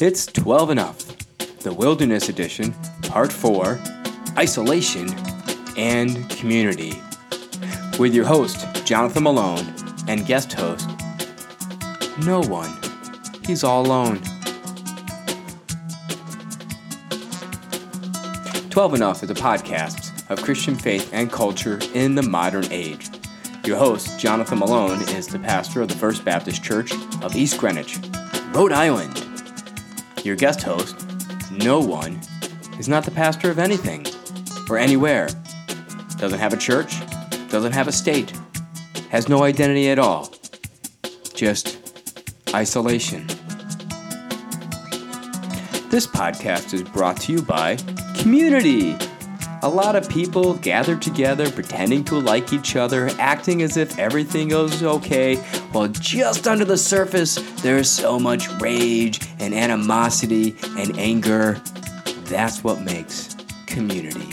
It's 12 Enough, the Wilderness Edition, Part 4 Isolation and Community. With your host, Jonathan Malone, and guest host, no one. He's all alone. 12 Enough is a podcast of Christian faith and culture in the modern age. Your host, Jonathan Malone, is the pastor of the First Baptist Church of East Greenwich, Rhode Island. Your guest host, no one, is not the pastor of anything or anywhere. Doesn't have a church, doesn't have a state, has no identity at all. Just isolation. This podcast is brought to you by Community. A lot of people gather together pretending to like each other, acting as if everything goes okay, while just under the surface there is so much rage and animosity and anger. That's what makes community.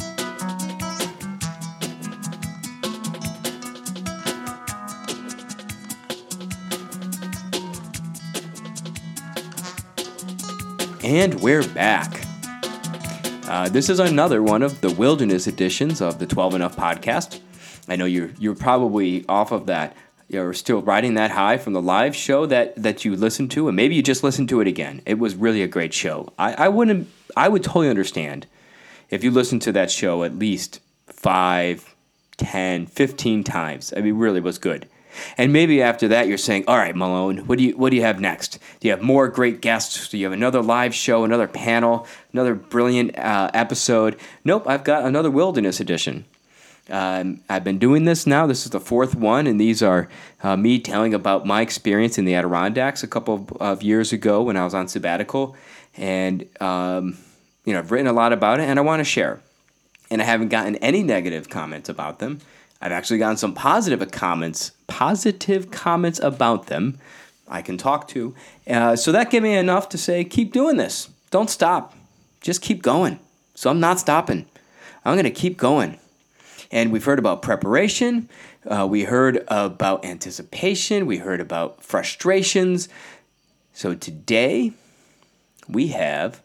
And we're back. Uh, this is another one of the wilderness editions of the 12 Enough podcast. I know you're you're probably off of that. You're still riding that high from the live show that that you listened to, and maybe you just listened to it again. It was really a great show. I, I wouldn't. I would totally understand if you listened to that show at least five, ten, fifteen times. I mean, really was good. And maybe after that, you're saying, "All right, Malone, what do you what do you have next? Do you have more great guests? Do you have another live show, another panel, another brilliant uh, episode?" Nope, I've got another Wilderness edition. Um, I've been doing this now. This is the fourth one, and these are uh, me telling about my experience in the Adirondacks a couple of, years ago when I was on sabbatical, and um, you know I've written a lot about it, and I want to share. And I haven't gotten any negative comments about them. I've actually gotten some positive comments, positive comments about them. I can talk to. Uh, so that gave me enough to say, keep doing this. Don't stop. Just keep going. So I'm not stopping. I'm going to keep going. And we've heard about preparation. Uh, we heard about anticipation. We heard about frustrations. So today we have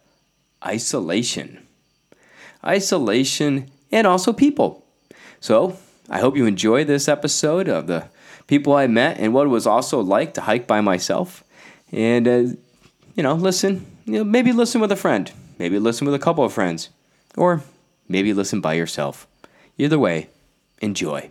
isolation. Isolation and also people. So I hope you enjoy this episode of the people I met and what it was also like to hike by myself. And, uh, you know, listen, you know, maybe listen with a friend, maybe listen with a couple of friends, or maybe listen by yourself. Either way, enjoy.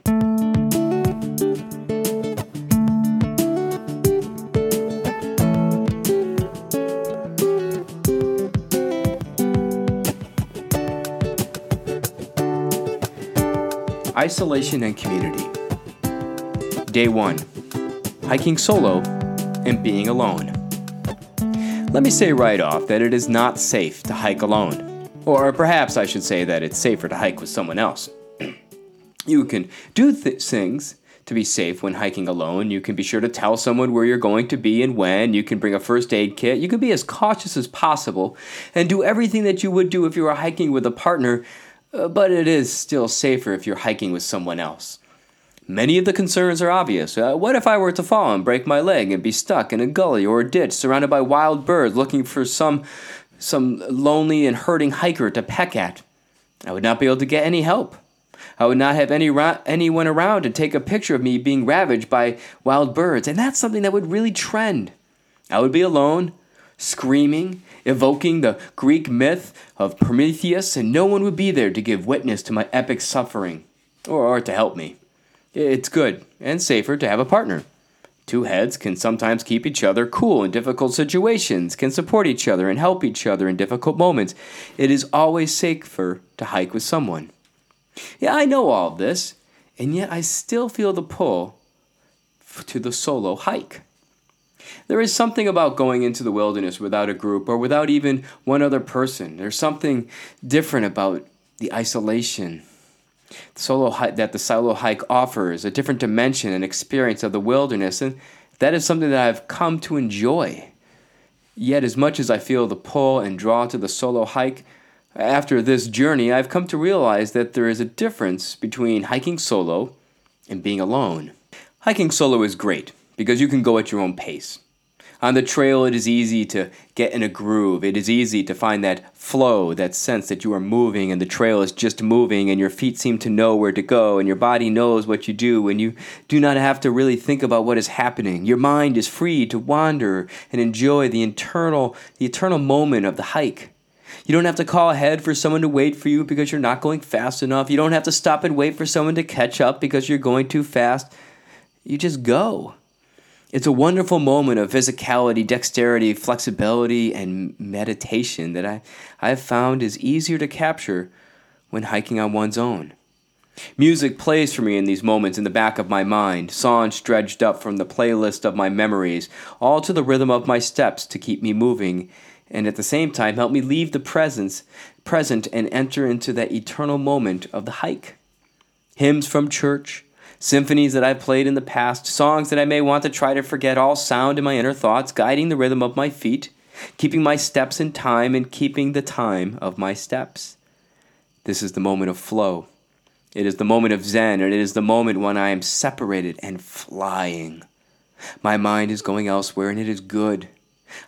Isolation and community. Day 1 Hiking solo and being alone. Let me say right off that it is not safe to hike alone. Or perhaps I should say that it's safer to hike with someone else. you can do th- things to be safe when hiking alone. You can be sure to tell someone where you're going to be and when. You can bring a first aid kit. You can be as cautious as possible and do everything that you would do if you were hiking with a partner but it is still safer if you're hiking with someone else. Many of the concerns are obvious. Uh, what if I were to fall and break my leg and be stuck in a gully or a ditch surrounded by wild birds looking for some some lonely and hurting hiker to peck at? I would not be able to get any help. I would not have any ra- anyone around to take a picture of me being ravaged by wild birds, and that's something that would really trend. I would be alone, screaming, evoking the Greek myth of Prometheus, and no one would be there to give witness to my epic suffering or, or to help me. It's good and safer to have a partner. Two heads can sometimes keep each other cool in difficult situations, can support each other and help each other in difficult moments. It is always safer to hike with someone. Yeah, I know all of this, and yet I still feel the pull to the solo hike. There is something about going into the wilderness without a group or without even one other person. There's something different about the isolation the solo hike, that the solo hike offers, a different dimension and experience of the wilderness, and that is something that I've come to enjoy. Yet, as much as I feel the pull and draw to the solo hike, after this journey, I've come to realize that there is a difference between hiking solo and being alone. Hiking solo is great because you can go at your own pace. On the trail, it is easy to get in a groove. It is easy to find that flow, that sense that you are moving and the trail is just moving and your feet seem to know where to go and your body knows what you do and you do not have to really think about what is happening. Your mind is free to wander and enjoy the internal the eternal moment of the hike. You don't have to call ahead for someone to wait for you because you're not going fast enough. You don't have to stop and wait for someone to catch up because you're going too fast. You just go. It's a wonderful moment of physicality, dexterity, flexibility, and meditation that I, I have found is easier to capture when hiking on one's own. Music plays for me in these moments in the back of my mind, songs dredged up from the playlist of my memories, all to the rhythm of my steps to keep me moving, and at the same time help me leave the presence, present and enter into that eternal moment of the hike. Hymns from church, Symphonies that I've played in the past, songs that I may want to try to forget, all sound in my inner thoughts, guiding the rhythm of my feet, keeping my steps in time and keeping the time of my steps. This is the moment of flow. It is the moment of Zen, and it is the moment when I am separated and flying. My mind is going elsewhere, and it is good.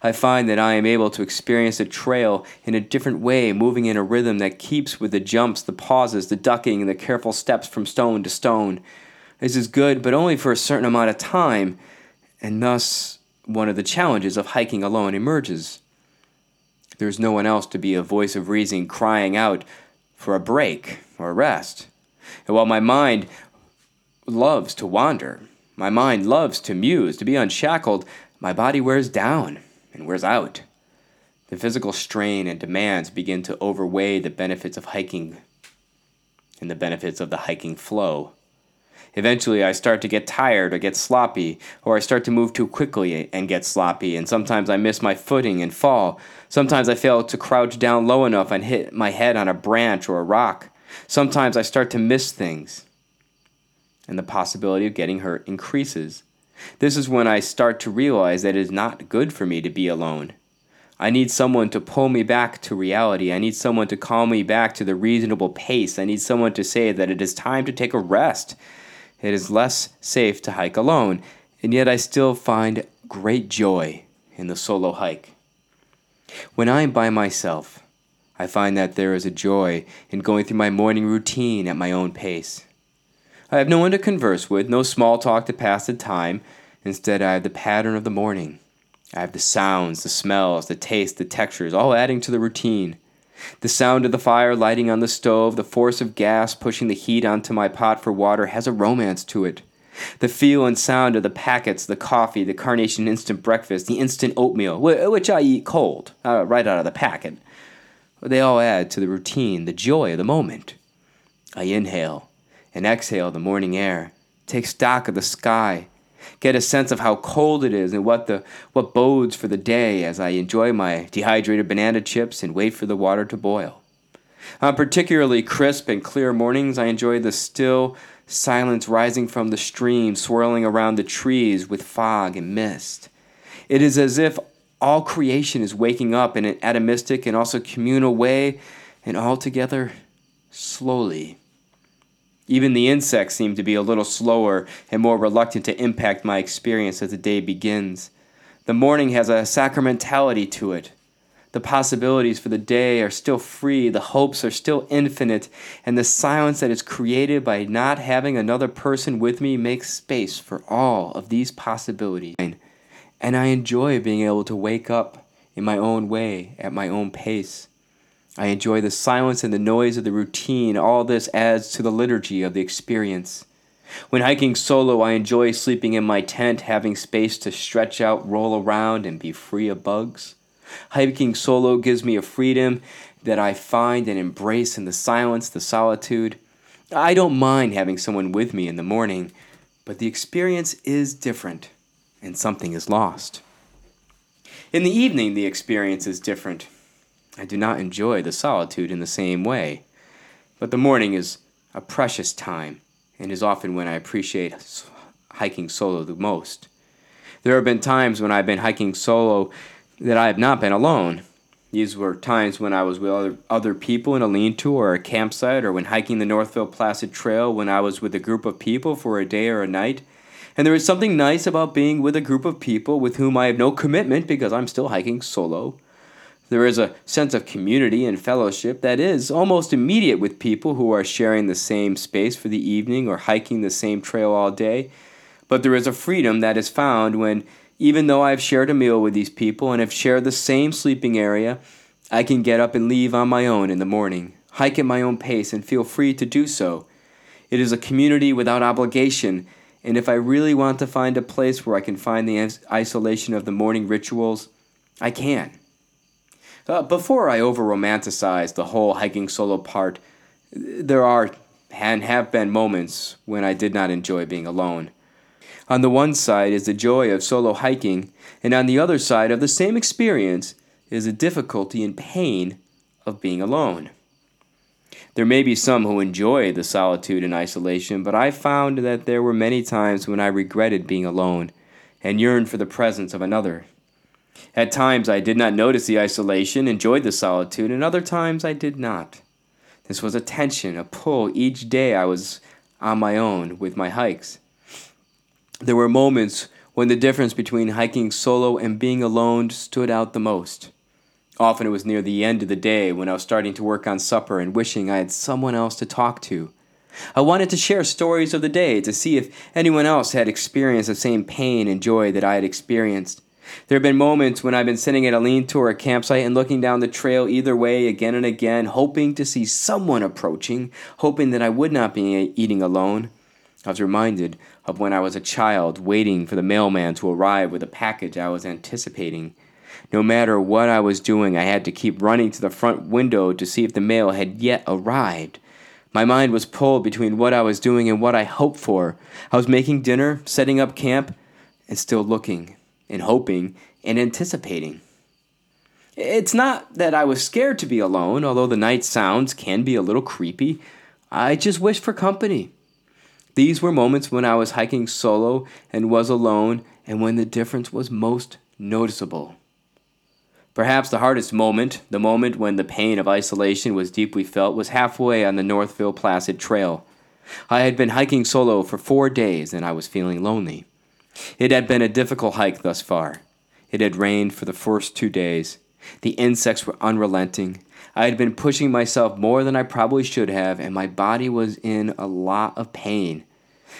I find that I am able to experience a trail in a different way, moving in a rhythm that keeps with the jumps, the pauses, the ducking, and the careful steps from stone to stone. This is good, but only for a certain amount of time, and thus one of the challenges of hiking alone emerges. There is no one else to be a voice of reason crying out for a break or a rest. And while my mind loves to wander, my mind loves to muse, to be unshackled, my body wears down and wears out. The physical strain and demands begin to overweigh the benefits of hiking and the benefits of the hiking flow. Eventually, I start to get tired or get sloppy, or I start to move too quickly and get sloppy, and sometimes I miss my footing and fall. Sometimes I fail to crouch down low enough and hit my head on a branch or a rock. Sometimes I start to miss things, and the possibility of getting hurt increases. This is when I start to realize that it is not good for me to be alone. I need someone to pull me back to reality. I need someone to call me back to the reasonable pace. I need someone to say that it is time to take a rest it is less safe to hike alone, and yet I still find great joy in the solo hike. When I am by myself, I find that there is a joy in going through my morning routine at my own pace. I have no one to converse with, no small talk to pass the time. Instead, I have the pattern of the morning. I have the sounds, the smells, the tastes, the textures, all adding to the routine. The sound of the fire lighting on the stove, the force of gas pushing the heat onto my pot for water has a romance to it. The feel and sound of the packets, the coffee, the carnation instant breakfast, the instant oatmeal, which I eat cold, uh, right out of the packet, they all add to the routine, the joy of the moment. I inhale and exhale the morning air, take stock of the sky, get a sense of how cold it is and what the what bodes for the day as I enjoy my dehydrated banana chips and wait for the water to boil. On particularly crisp and clear mornings, I enjoy the still silence rising from the stream, swirling around the trees with fog and mist. It is as if all creation is waking up in an atomistic and also communal way, and all together slowly even the insects seem to be a little slower and more reluctant to impact my experience as the day begins. The morning has a sacramentality to it. The possibilities for the day are still free, the hopes are still infinite, and the silence that is created by not having another person with me makes space for all of these possibilities. And I enjoy being able to wake up in my own way, at my own pace. I enjoy the silence and the noise of the routine. All this adds to the liturgy of the experience. When hiking solo, I enjoy sleeping in my tent, having space to stretch out, roll around, and be free of bugs. Hiking solo gives me a freedom that I find and embrace in the silence, the solitude. I don't mind having someone with me in the morning, but the experience is different, and something is lost. In the evening, the experience is different. I do not enjoy the solitude in the same way. But the morning is a precious time and is often when I appreciate hiking solo the most. There have been times when I've been hiking solo that I have not been alone. These were times when I was with other, people in a lean to or a campsite, or when hiking the Northville Placid Trail when I was with a group of people for a day or a night. And there is something nice about being with a group of people with whom I have no commitment because I'm still hiking solo. There is a sense of community and fellowship that is almost immediate with people who are sharing the same space for the evening or hiking the same trail all day. But there is a freedom that is found when, even though I've shared a meal with these people and have shared the same sleeping area, I can get up and leave on my own in the morning, hike at my own pace, and feel free to do so. It is a community without obligation, and if I really want to find a place where I can find the isolation of the morning rituals, I can. Uh, before I over romanticize the whole hiking solo part, there are and have been moments when I did not enjoy being alone. On the one side is the joy of solo hiking, and on the other side of the same experience is the difficulty and pain of being alone. There may be some who enjoy the solitude and isolation, but I found that there were many times when I regretted being alone and yearned for the presence of another. At times I did not notice the isolation, enjoyed the solitude, and other times I did not. This was a tension, a pull each day I was on my own with my hikes. There were moments when the difference between hiking solo and being alone stood out the most. Often it was near the end of the day when I was starting to work on supper and wishing I had someone else to talk to. I wanted to share stories of the day to see if anyone else had experienced the same pain and joy that I had experienced. There have been moments when I've been sitting at a lean to or a campsite and looking down the trail either way again and again, hoping to see someone approaching, hoping that I would not be eating alone. I was reminded of when I was a child waiting for the mailman to arrive with a package I was anticipating. No matter what I was doing, I had to keep running to the front window to see if the mail had yet arrived. My mind was pulled between what I was doing and what I hoped for. I was making dinner, setting up camp, and still looking and hoping and anticipating. It's not that I was scared to be alone, although the night sounds can be a little creepy. I just wished for company. These were moments when I was hiking solo and was alone, and when the difference was most noticeable. Perhaps the hardest moment, the moment when the pain of isolation was deeply felt, was halfway on the Northville Placid Trail. I had been hiking solo for four days and I was feeling lonely. It had been a difficult hike thus far. It had rained for the first two days. The insects were unrelenting. I had been pushing myself more than I probably should have, and my body was in a lot of pain.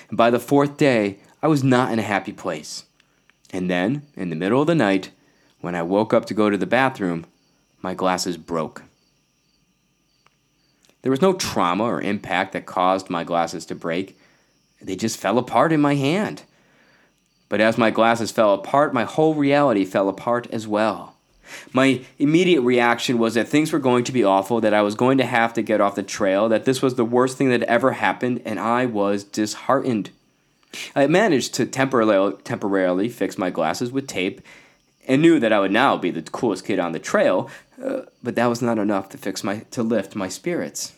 And by the fourth day, I was not in a happy place. And then, in the middle of the night, when I woke up to go to the bathroom, my glasses broke. There was no trauma or impact that caused my glasses to break. They just fell apart in my hand. But as my glasses fell apart, my whole reality fell apart as well. My immediate reaction was that things were going to be awful, that I was going to have to get off the trail, that this was the worst thing that ever happened, and I was disheartened. I managed to temporarily, temporarily fix my glasses with tape and knew that I would now be the coolest kid on the trail, uh, but that was not enough to fix my to lift my spirits.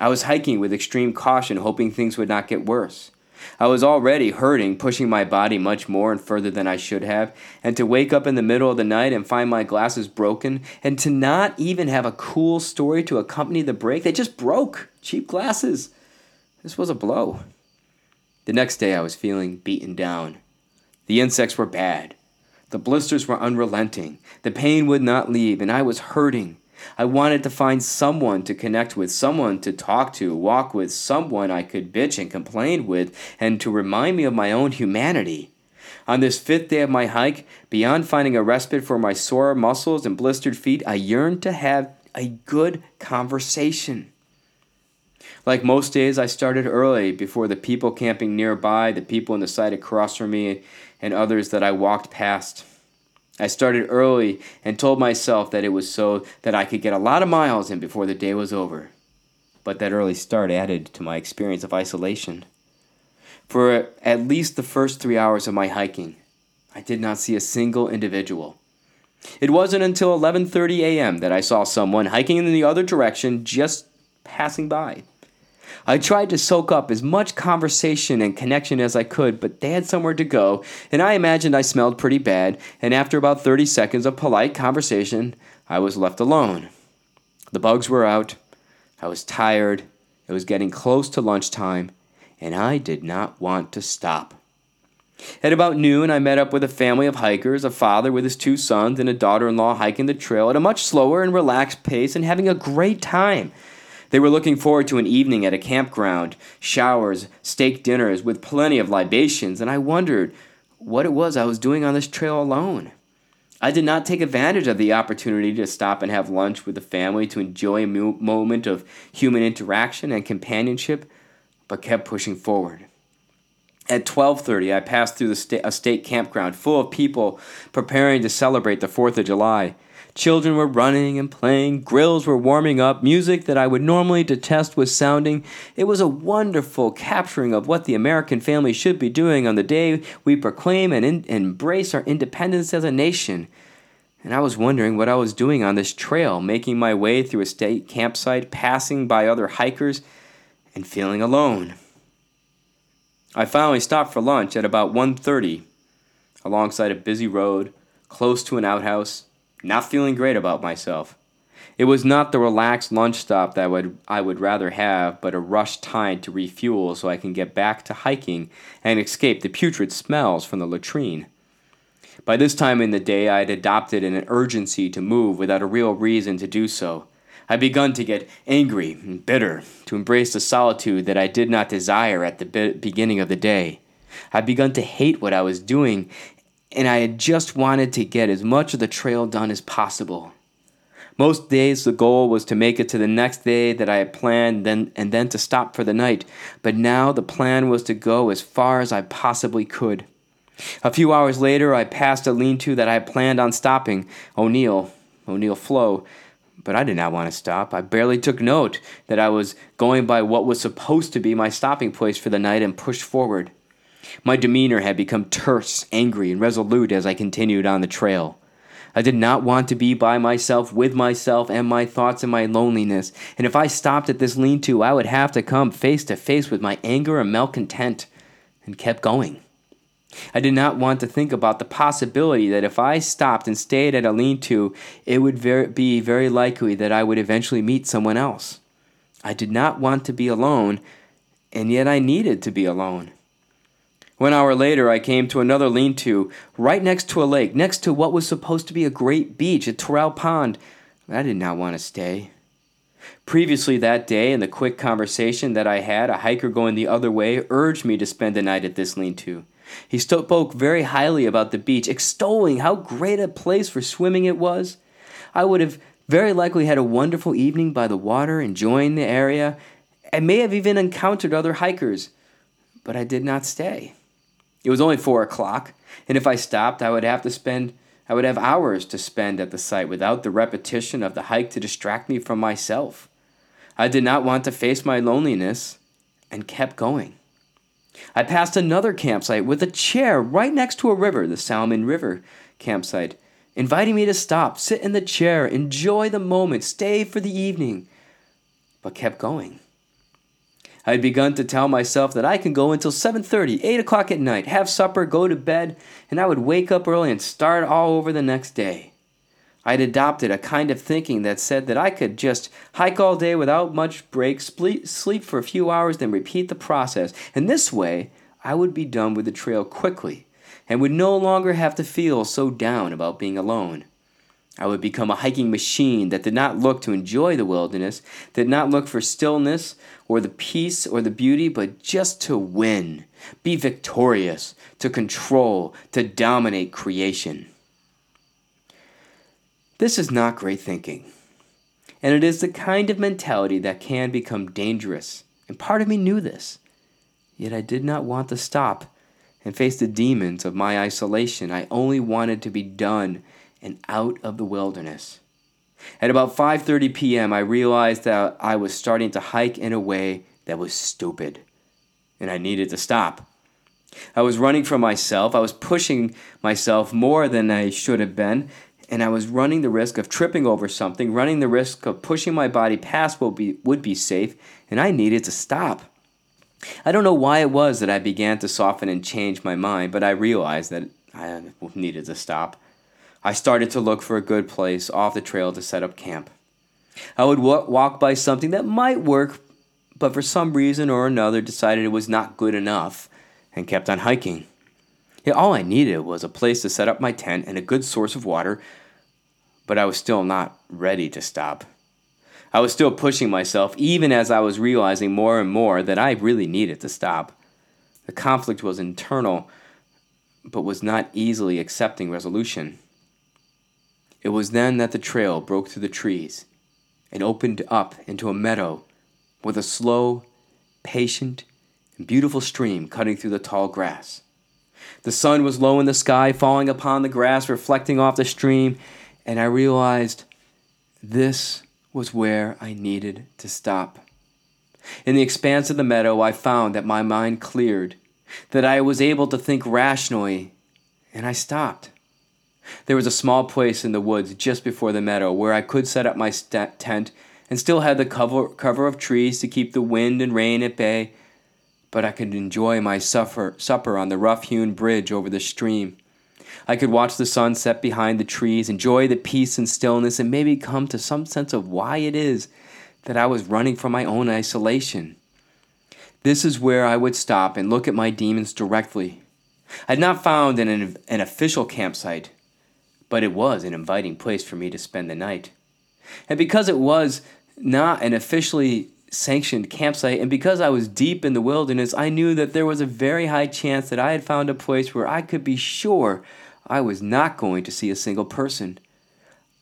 I was hiking with extreme caution, hoping things would not get worse. I was already hurting, pushing my body much more and further than I should have, and to wake up in the middle of the night and find my glasses broken, and to not even have a cool story to accompany the break, they just broke. Cheap glasses. This was a blow. The next day I was feeling beaten down. The insects were bad. The blisters were unrelenting. The pain would not leave, and I was hurting. I wanted to find someone to connect with, someone to talk to, walk with, someone I could bitch and complain with, and to remind me of my own humanity. On this fifth day of my hike, beyond finding a respite for my sore muscles and blistered feet, I yearned to have a good conversation. Like most days, I started early before the people camping nearby, the people in the site across from me, and others that I walked past. I started early and told myself that it was so that I could get a lot of miles in before the day was over. But that early start added to my experience of isolation. For at least the first three hours of my hiking, I did not see a single individual. It wasn't until 11:30 a.m. that I saw someone hiking in the other direction just passing by. I tried to soak up as much conversation and connection as I could, but they had somewhere to go, and I imagined I smelled pretty bad, and after about 30 seconds of polite conversation, I was left alone. The bugs were out, I was tired, it was getting close to lunchtime, and I did not want to stop. At about noon, I met up with a family of hikers, a father with his two sons, and a daughter in law hiking the trail at a much slower and relaxed pace and having a great time. They were looking forward to an evening at a campground, showers, steak dinners with plenty of libations, and I wondered what it was I was doing on this trail alone. I did not take advantage of the opportunity to stop and have lunch with the family to enjoy a moment of human interaction and companionship, but kept pushing forward. At 12:30, I passed through sta- a state campground full of people preparing to celebrate the 4th of July. Children were running and playing, grills were warming up, music that I would normally detest was sounding. It was a wonderful capturing of what the American family should be doing on the day we proclaim and in- embrace our independence as a nation. And I was wondering what I was doing on this trail, making my way through a state campsite, passing by other hikers, and feeling alone. I finally stopped for lunch at about 1:30 alongside a busy road, close to an outhouse not feeling great about myself. It was not the relaxed lunch stop that would, I would rather have, but a rushed time to refuel so I can get back to hiking and escape the putrid smells from the latrine. By this time in the day, I had adopted an urgency to move without a real reason to do so. I had begun to get angry and bitter, to embrace the solitude that I did not desire at the be- beginning of the day. I had begun to hate what I was doing and I had just wanted to get as much of the trail done as possible. Most days the goal was to make it to the next day that I had planned then and then to stop for the night, but now the plan was to go as far as I possibly could. A few hours later I passed a lean-to that I had planned on stopping, O'Neil, O'Neil Flow, but I did not want to stop. I barely took note that I was going by what was supposed to be my stopping place for the night and pushed forward. My demeanor had become terse, angry, and resolute as I continued on the trail. I did not want to be by myself with myself and my thoughts and my loneliness, and if I stopped at this lean to, I would have to come face to face with my anger and malcontent, and kept going. I did not want to think about the possibility that if I stopped and stayed at a lean to, it would ver- be very likely that I would eventually meet someone else. I did not want to be alone, and yet I needed to be alone. One hour later, I came to another lean to, right next to a lake, next to what was supposed to be a great beach at Tirrell Pond. I did not want to stay. Previously that day, in the quick conversation that I had, a hiker going the other way urged me to spend the night at this lean to. He spoke very highly about the beach, extolling how great a place for swimming it was. I would have very likely had a wonderful evening by the water, enjoying the area, and may have even encountered other hikers, but I did not stay. It was only four o'clock, and if I stopped, I would have to spend I would have hours to spend at the site without the repetition of the hike to distract me from myself. I did not want to face my loneliness and kept going. I passed another campsite with a chair right next to a river, the Salmon River campsite, inviting me to stop, sit in the chair, enjoy the moment, stay for the evening, but kept going. I had begun to tell myself that I can go until 7:30, 8 o'clock at night, have supper, go to bed, and I would wake up early and start all over the next day. I had adopted a kind of thinking that said that I could just hike all day without much break, sleep for a few hours, then repeat the process. And this way, I would be done with the trail quickly and would no longer have to feel so down about being alone. I would become a hiking machine that did not look to enjoy the wilderness, did not look for stillness or the peace or the beauty, but just to win, be victorious, to control, to dominate creation. This is not great thinking. And it is the kind of mentality that can become dangerous. And part of me knew this. Yet I did not want to stop and face the demons of my isolation. I only wanted to be done and out of the wilderness. At about 5:30 p.m., I realized that I was starting to hike in a way that was stupid, and I needed to stop. I was running from myself. I was pushing myself more than I should have been, and I was running the risk of tripping over something, running the risk of pushing my body past what be, would be safe, and I needed to stop. I don't know why it was that I began to soften and change my mind, but I realized that I needed to stop. I started to look for a good place off the trail to set up camp. I would walk by something that might work, but for some reason or another decided it was not good enough and kept on hiking. Yeah, all I needed was a place to set up my tent and a good source of water, but I was still not ready to stop. I was still pushing myself, even as I was realizing more and more that I really needed to stop. The conflict was internal, but was not easily accepting resolution. It was then that the trail broke through the trees and opened up into a meadow with a slow, patient, and beautiful stream cutting through the tall grass. The sun was low in the sky, falling upon the grass, reflecting off the stream, and I realized this was where I needed to stop. In the expanse of the meadow, I found that my mind cleared, that I was able to think rationally, and I stopped. There was a small place in the woods just before the meadow where I could set up my st- tent and still had the cover, cover of trees to keep the wind and rain at bay, but I could enjoy my suffer, supper on the rough hewn bridge over the stream. I could watch the sun set behind the trees, enjoy the peace and stillness, and maybe come to some sense of why it is that I was running from my own isolation. This is where I would stop and look at my demons directly. I had not found an, an official campsite, but it was an inviting place for me to spend the night. And because it was not an officially sanctioned campsite, and because I was deep in the wilderness, I knew that there was a very high chance that I had found a place where I could be sure I was not going to see a single person.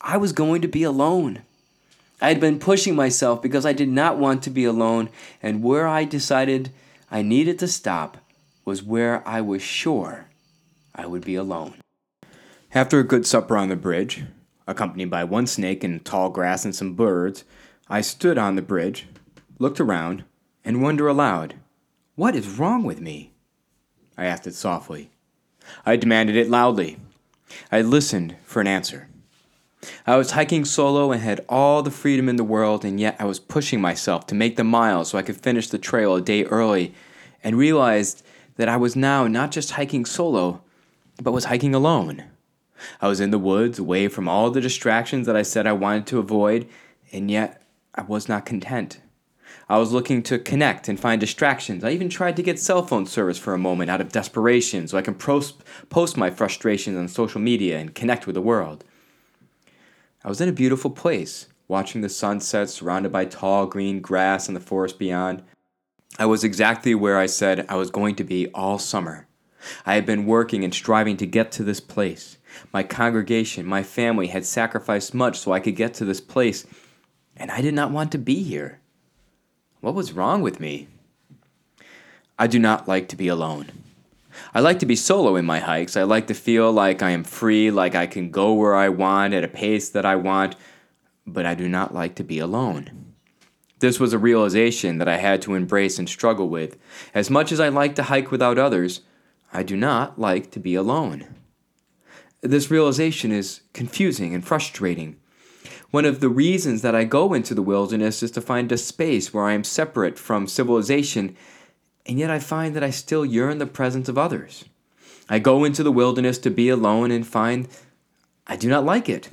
I was going to be alone. I had been pushing myself because I did not want to be alone, and where I decided I needed to stop was where I was sure I would be alone. After a good supper on the bridge, accompanied by one snake and tall grass and some birds, I stood on the bridge, looked around, and wondered aloud, What is wrong with me? I asked it softly. I demanded it loudly. I listened for an answer. I was hiking solo and had all the freedom in the world, and yet I was pushing myself to make the mile so I could finish the trail a day early, and realized that I was now not just hiking solo, but was hiking alone. I was in the woods, away from all the distractions that I said I wanted to avoid, and yet I was not content. I was looking to connect and find distractions. I even tried to get cell phone service for a moment out of desperation so I can post, post my frustrations on social media and connect with the world. I was in a beautiful place, watching the sunset surrounded by tall green grass and the forest beyond. I was exactly where I said I was going to be all summer. I had been working and striving to get to this place. My congregation, my family had sacrificed much so I could get to this place, and I did not want to be here. What was wrong with me? I do not like to be alone. I like to be solo in my hikes. I like to feel like I am free, like I can go where I want at a pace that I want, but I do not like to be alone. This was a realization that I had to embrace and struggle with. As much as I like to hike without others, I do not like to be alone. This realization is confusing and frustrating. One of the reasons that I go into the wilderness is to find a space where I am separate from civilization, and yet I find that I still yearn the presence of others. I go into the wilderness to be alone and find I do not like it.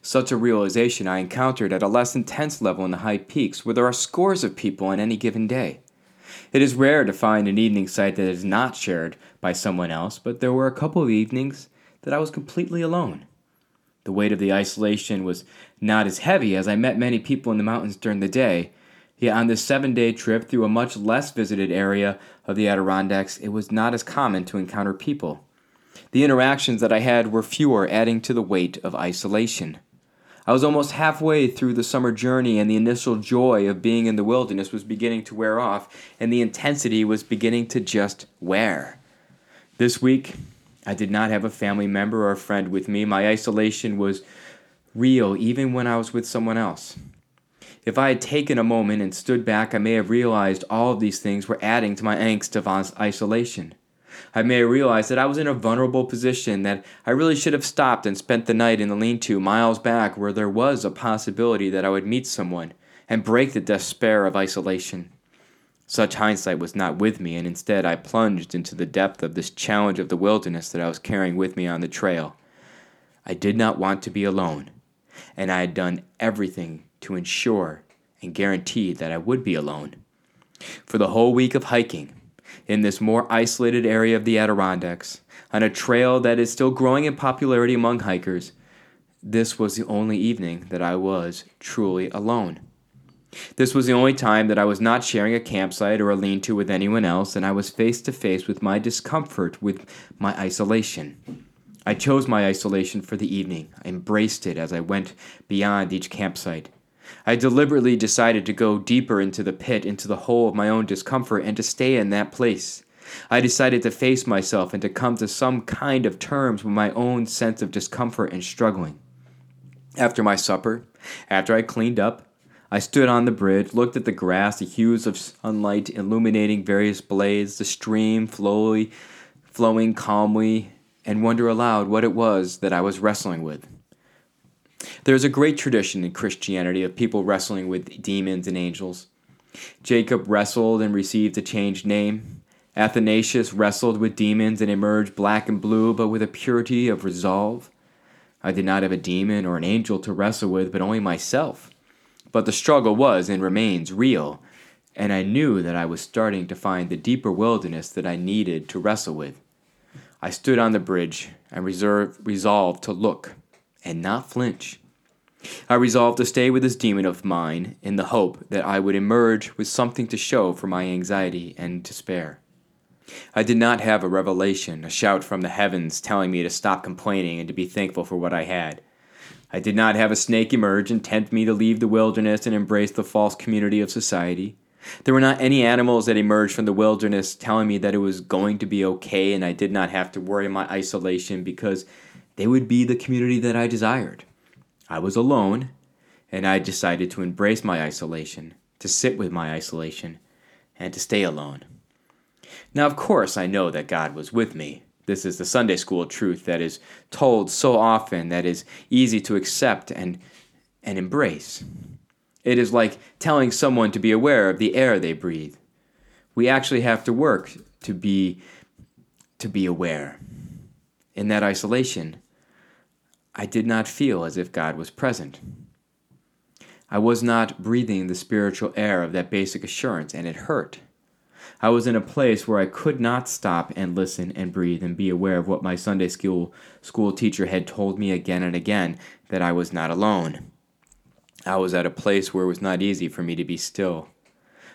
Such a realization I encountered at a less intense level in the high peaks where there are scores of people on any given day. It is rare to find an evening site that is not shared by someone else, but there were a couple of evenings that I was completely alone. The weight of the isolation was not as heavy as I met many people in the mountains during the day, yet on this seven day trip through a much less visited area of the Adirondacks, it was not as common to encounter people. The interactions that I had were fewer, adding to the weight of isolation. I was almost halfway through the summer journey, and the initial joy of being in the wilderness was beginning to wear off, and the intensity was beginning to just wear. This week, I did not have a family member or a friend with me. My isolation was real even when I was with someone else. If I had taken a moment and stood back, I may have realized all of these things were adding to my angst of isolation. I may have realized that I was in a vulnerable position, that I really should have stopped and spent the night in the lean to miles back where there was a possibility that I would meet someone and break the despair of isolation. Such hindsight was not with me, and instead I plunged into the depth of this challenge of the wilderness that I was carrying with me on the trail. I did not want to be alone, and I had done everything to ensure and guarantee that I would be alone. For the whole week of hiking, in this more isolated area of the Adirondacks, on a trail that is still growing in popularity among hikers, this was the only evening that I was truly alone. This was the only time that I was not sharing a campsite or a lean to with anyone else, and I was face to face with my discomfort, with my isolation. I chose my isolation for the evening. I embraced it as I went beyond each campsite. I deliberately decided to go deeper into the pit, into the hole of my own discomfort, and to stay in that place. I decided to face myself and to come to some kind of terms with my own sense of discomfort and struggling. After my supper, after I cleaned up, I stood on the bridge, looked at the grass, the hues of sunlight illuminating various blades, the stream flowing, flowing calmly, and wonder aloud what it was that I was wrestling with. There is a great tradition in Christianity of people wrestling with demons and angels. Jacob wrestled and received a changed name. Athanasius wrestled with demons and emerged black and blue, but with a purity of resolve. I did not have a demon or an angel to wrestle with, but only myself. But the struggle was and remains real, and I knew that I was starting to find the deeper wilderness that I needed to wrestle with. I stood on the bridge and reserved, resolved to look and not flinch. I resolved to stay with this demon of mine in the hope that I would emerge with something to show for my anxiety and despair. I did not have a revelation, a shout from the heavens telling me to stop complaining and to be thankful for what I had. I did not have a snake emerge and tempt me to leave the wilderness and embrace the false community of society. There were not any animals that emerged from the wilderness telling me that it was going to be okay and I did not have to worry my isolation because they would be the community that I desired. I was alone, and I decided to embrace my isolation, to sit with my isolation, and to stay alone. Now, of course, I know that God was with me. This is the Sunday school truth that is told so often that is easy to accept and, and embrace. It is like telling someone to be aware of the air they breathe. We actually have to work to be to be aware. In that isolation, I did not feel as if God was present. I was not breathing the spiritual air of that basic assurance, and it hurt. I was in a place where I could not stop and listen and breathe and be aware of what my Sunday school school teacher had told me again and again that I was not alone. I was at a place where it was not easy for me to be still.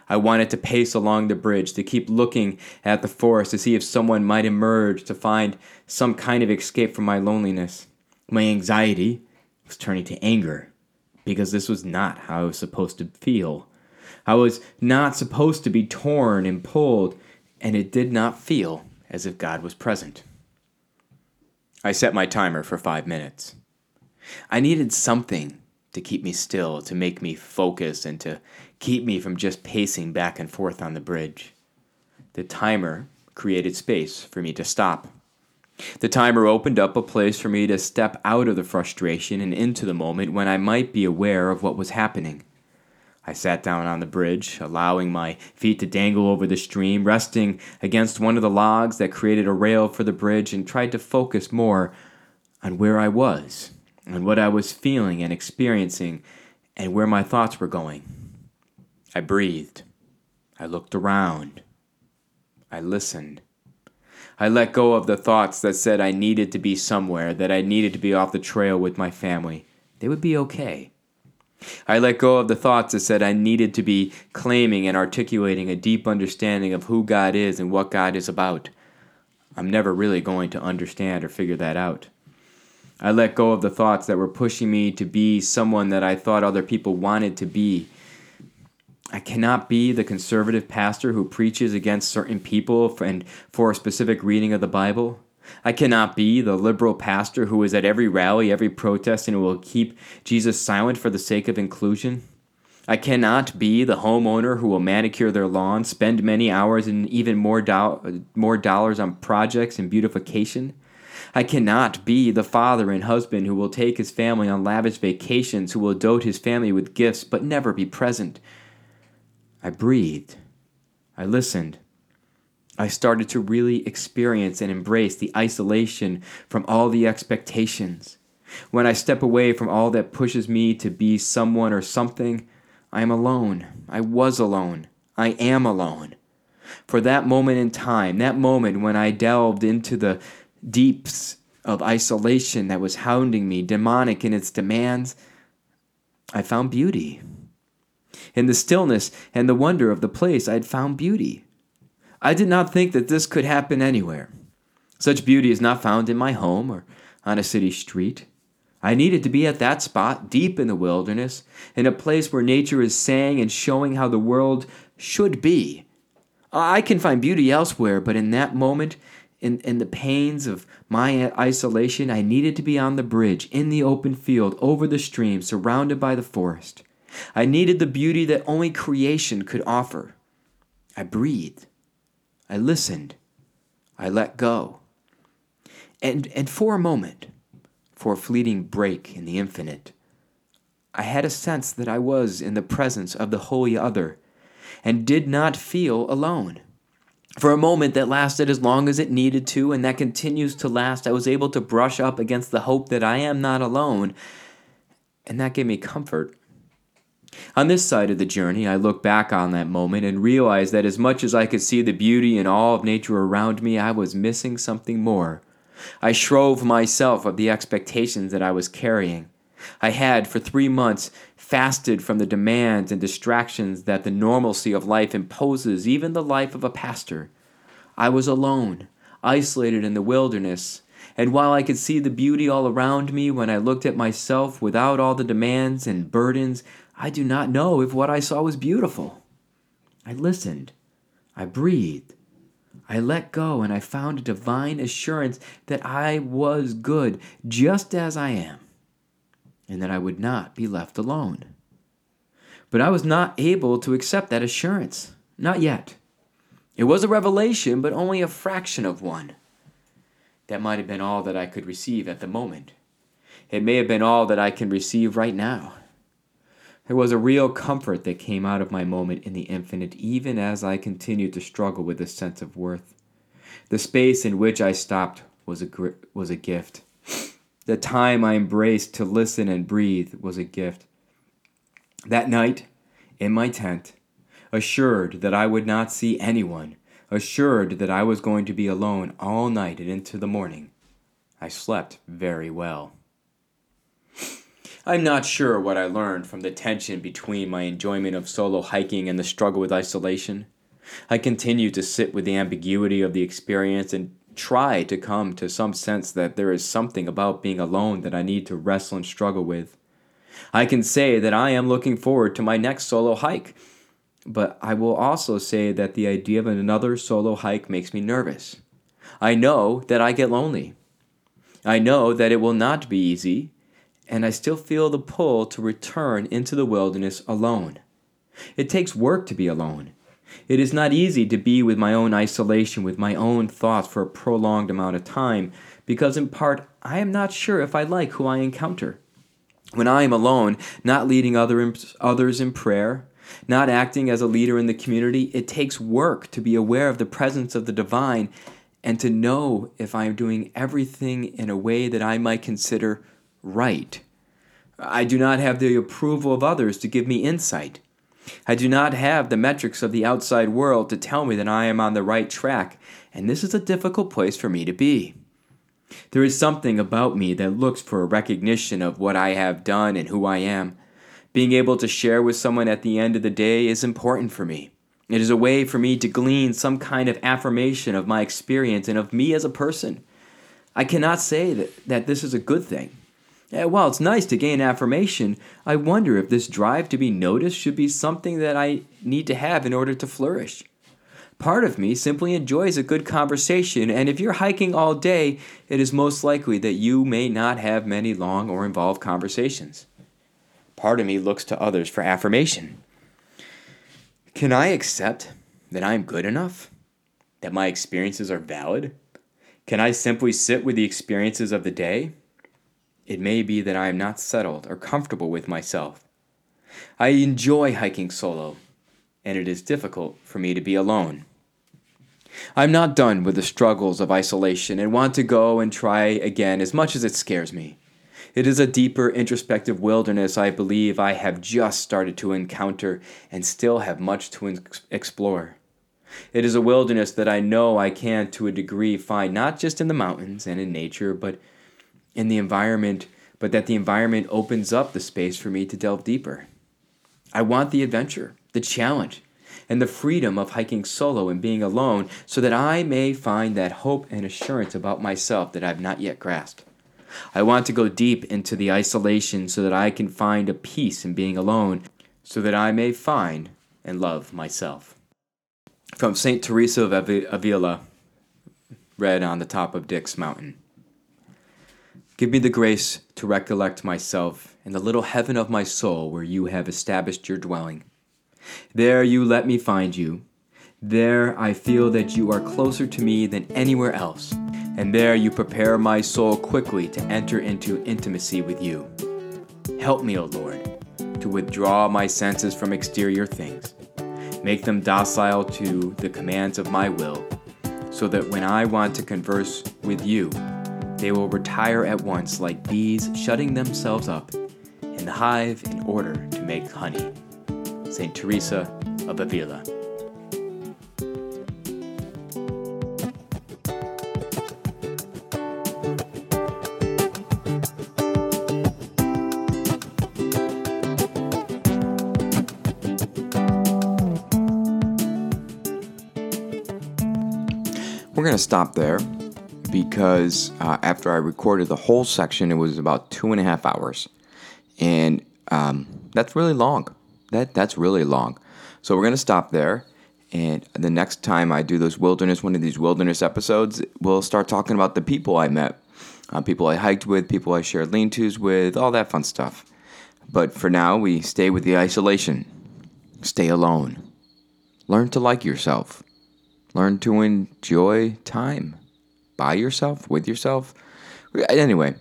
I wanted to pace along the bridge, to keep looking at the forest, to see if someone might emerge, to find some kind of escape from my loneliness. My anxiety was turning to anger, because this was not how I was supposed to feel. I was not supposed to be torn and pulled, and it did not feel as if God was present. I set my timer for five minutes. I needed something to keep me still, to make me focus, and to keep me from just pacing back and forth on the bridge. The timer created space for me to stop. The timer opened up a place for me to step out of the frustration and into the moment when I might be aware of what was happening. I sat down on the bridge, allowing my feet to dangle over the stream, resting against one of the logs that created a rail for the bridge, and tried to focus more on where I was on what I was feeling and experiencing and where my thoughts were going. I breathed. I looked around. I listened. I let go of the thoughts that said I needed to be somewhere, that I needed to be off the trail with my family. They would be okay. I let go of the thoughts that said I needed to be claiming and articulating a deep understanding of who God is and what God is about. I'm never really going to understand or figure that out. I let go of the thoughts that were pushing me to be someone that I thought other people wanted to be. I cannot be the conservative pastor who preaches against certain people and for a specific reading of the Bible. I cannot be the liberal pastor who is at every rally, every protest, and will keep Jesus silent for the sake of inclusion. I cannot be the homeowner who will manicure their lawn, spend many hours and even more, do- more dollars on projects and beautification. I cannot be the father and husband who will take his family on lavish vacations, who will dote his family with gifts but never be present. I breathed. I listened. I started to really experience and embrace the isolation from all the expectations. When I step away from all that pushes me to be someone or something, I am alone. I was alone. I am alone. For that moment in time, that moment when I delved into the deeps of isolation that was hounding me, demonic in its demands, I found beauty. In the stillness and the wonder of the place, I had found beauty. I did not think that this could happen anywhere. Such beauty is not found in my home or on a city street. I needed to be at that spot, deep in the wilderness, in a place where nature is saying and showing how the world should be. I can find beauty elsewhere, but in that moment, in, in the pains of my isolation, I needed to be on the bridge, in the open field, over the stream, surrounded by the forest. I needed the beauty that only creation could offer. I breathed. I listened. I let go. And, and for a moment, for a fleeting break in the infinite, I had a sense that I was in the presence of the Holy Other and did not feel alone. For a moment that lasted as long as it needed to, and that continues to last, I was able to brush up against the hope that I am not alone, and that gave me comfort. On this side of the journey, I look back on that moment and realize that as much as I could see the beauty and all of nature around me, I was missing something more. I shrove myself of the expectations that I was carrying. I had, for three months, fasted from the demands and distractions that the normalcy of life imposes, even the life of a pastor. I was alone, isolated in the wilderness, and while I could see the beauty all around me when I looked at myself without all the demands and burdens, I do not know if what I saw was beautiful. I listened. I breathed. I let go and I found a divine assurance that I was good just as I am and that I would not be left alone. But I was not able to accept that assurance. Not yet. It was a revelation, but only a fraction of one. That might have been all that I could receive at the moment. It may have been all that I can receive right now. There was a real comfort that came out of my moment in the infinite, even as I continued to struggle with a sense of worth. The space in which I stopped was a, was a gift. The time I embraced to listen and breathe was a gift. That night, in my tent, assured that I would not see anyone, assured that I was going to be alone all night and into the morning, I slept very well. I'm not sure what I learned from the tension between my enjoyment of solo hiking and the struggle with isolation. I continue to sit with the ambiguity of the experience and try to come to some sense that there is something about being alone that I need to wrestle and struggle with. I can say that I am looking forward to my next solo hike, but I will also say that the idea of another solo hike makes me nervous. I know that I get lonely. I know that it will not be easy, and I still feel the pull to return into the wilderness alone. It takes work to be alone. It is not easy to be with my own isolation, with my own thoughts for a prolonged amount of time, because in part I am not sure if I like who I encounter. When I am alone, not leading other, others in prayer, not acting as a leader in the community, it takes work to be aware of the presence of the divine and to know if I am doing everything in a way that I might consider right. I do not have the approval of others to give me insight. I do not have the metrics of the outside world to tell me that I am on the right track, and this is a difficult place for me to be. There is something about me that looks for a recognition of what I have done and who I am. Being able to share with someone at the end of the day is important for me. It is a way for me to glean some kind of affirmation of my experience and of me as a person. I cannot say that, that this is a good thing. While it's nice to gain affirmation, I wonder if this drive to be noticed should be something that I need to have in order to flourish. Part of me simply enjoys a good conversation, and if you're hiking all day, it is most likely that you may not have many long or involved conversations. Part of me looks to others for affirmation. Can I accept that I am good enough? That my experiences are valid? Can I simply sit with the experiences of the day? It may be that I am not settled or comfortable with myself. I enjoy hiking solo, and it is difficult for me to be alone. I'm not done with the struggles of isolation and want to go and try again as much as it scares me. It is a deeper introspective wilderness I believe I have just started to encounter and still have much to explore. It is a wilderness that I know I can, to a degree, find not just in the mountains and in nature, but in the environment, but that the environment opens up the space for me to delve deeper. I want the adventure, the challenge, and the freedom of hiking solo and being alone so that I may find that hope and assurance about myself that I've not yet grasped. I want to go deep into the isolation so that I can find a peace in being alone, so that I may find and love myself. From St. Teresa of Avila, read on the top of Dix Mountain. Give me the grace to recollect myself in the little heaven of my soul where you have established your dwelling. There you let me find you. There I feel that you are closer to me than anywhere else, and there you prepare my soul quickly to enter into intimacy with you. Help me, O Lord, to withdraw my senses from exterior things Make them docile to the commands of my will, so that when I want to converse with you, they will retire at once like bees shutting themselves up in the hive in order to make honey. St. Teresa of Avila. We're going to stop there because uh, after I recorded the whole section, it was about two and a half hours. And um, that's really long. That, that's really long. So we're to stop there. And the next time I do this wilderness, one of these wilderness episodes, we'll start talking about the people I met, uh, people I hiked with, people I shared lean tos with, all that fun stuff. But for now, we stay with the isolation. Stay alone. Learn to like yourself. Learn to enjoy time by yourself, with yourself. Anyway,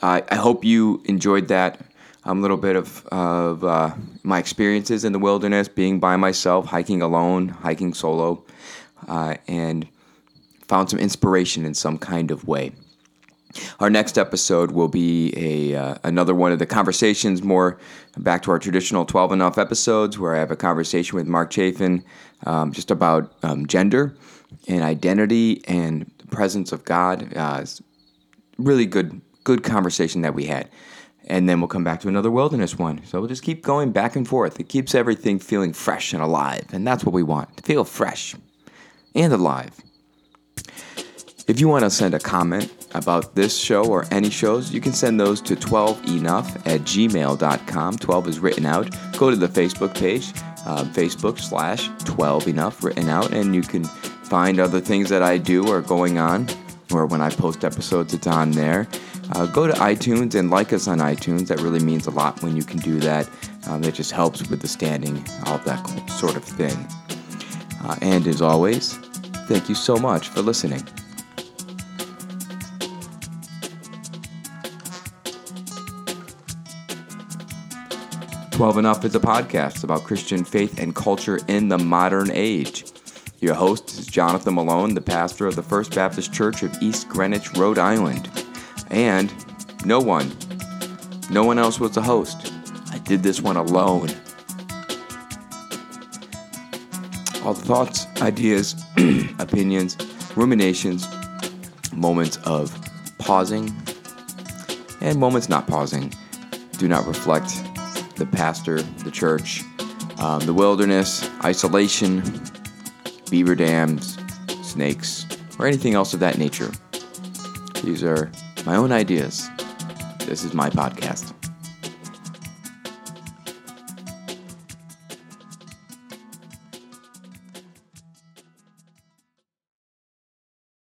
I, I hope you enjoyed that a little bit of, of uh, my experiences in the wilderness, being by myself, hiking alone, hiking solo, uh, and found some inspiration in some kind of way. Our next episode will be a uh, another one of the conversations, more back to our traditional 12 Enough episodes, where I have a conversation with Mark Chafin um, just about um, gender and identity and presence of God. Uh, really good, good conversation that we had. And then we'll come back to another wilderness one. So we'll just keep going back and forth. It keeps everything feeling fresh and alive. And that's what we want to feel fresh and alive. If you want to send a comment about this show or any shows, you can send those to 12enough at gmail.com. 12 is written out. Go to the Facebook page, uh, Facebook slash 12enough written out, and you can find other things that I do or going on, or when I post episodes, it's on there. Uh, go to iTunes and like us on iTunes. That really means a lot when you can do that. Um, it just helps with the standing, all that sort of thing. Uh, and as always, thank you so much for listening. 12 Enough is a podcast about Christian faith and culture in the modern age. Your host is Jonathan Malone, the pastor of the First Baptist Church of East Greenwich, Rhode Island. And no one, no one else was the host. I did this one alone. All the thoughts, ideas, opinions, ruminations, moments of pausing, and moments not pausing do not reflect the pastor, the church, um, the wilderness, isolation, beaver dams, snakes, or anything else of that nature. These are my own ideas. This is my podcast.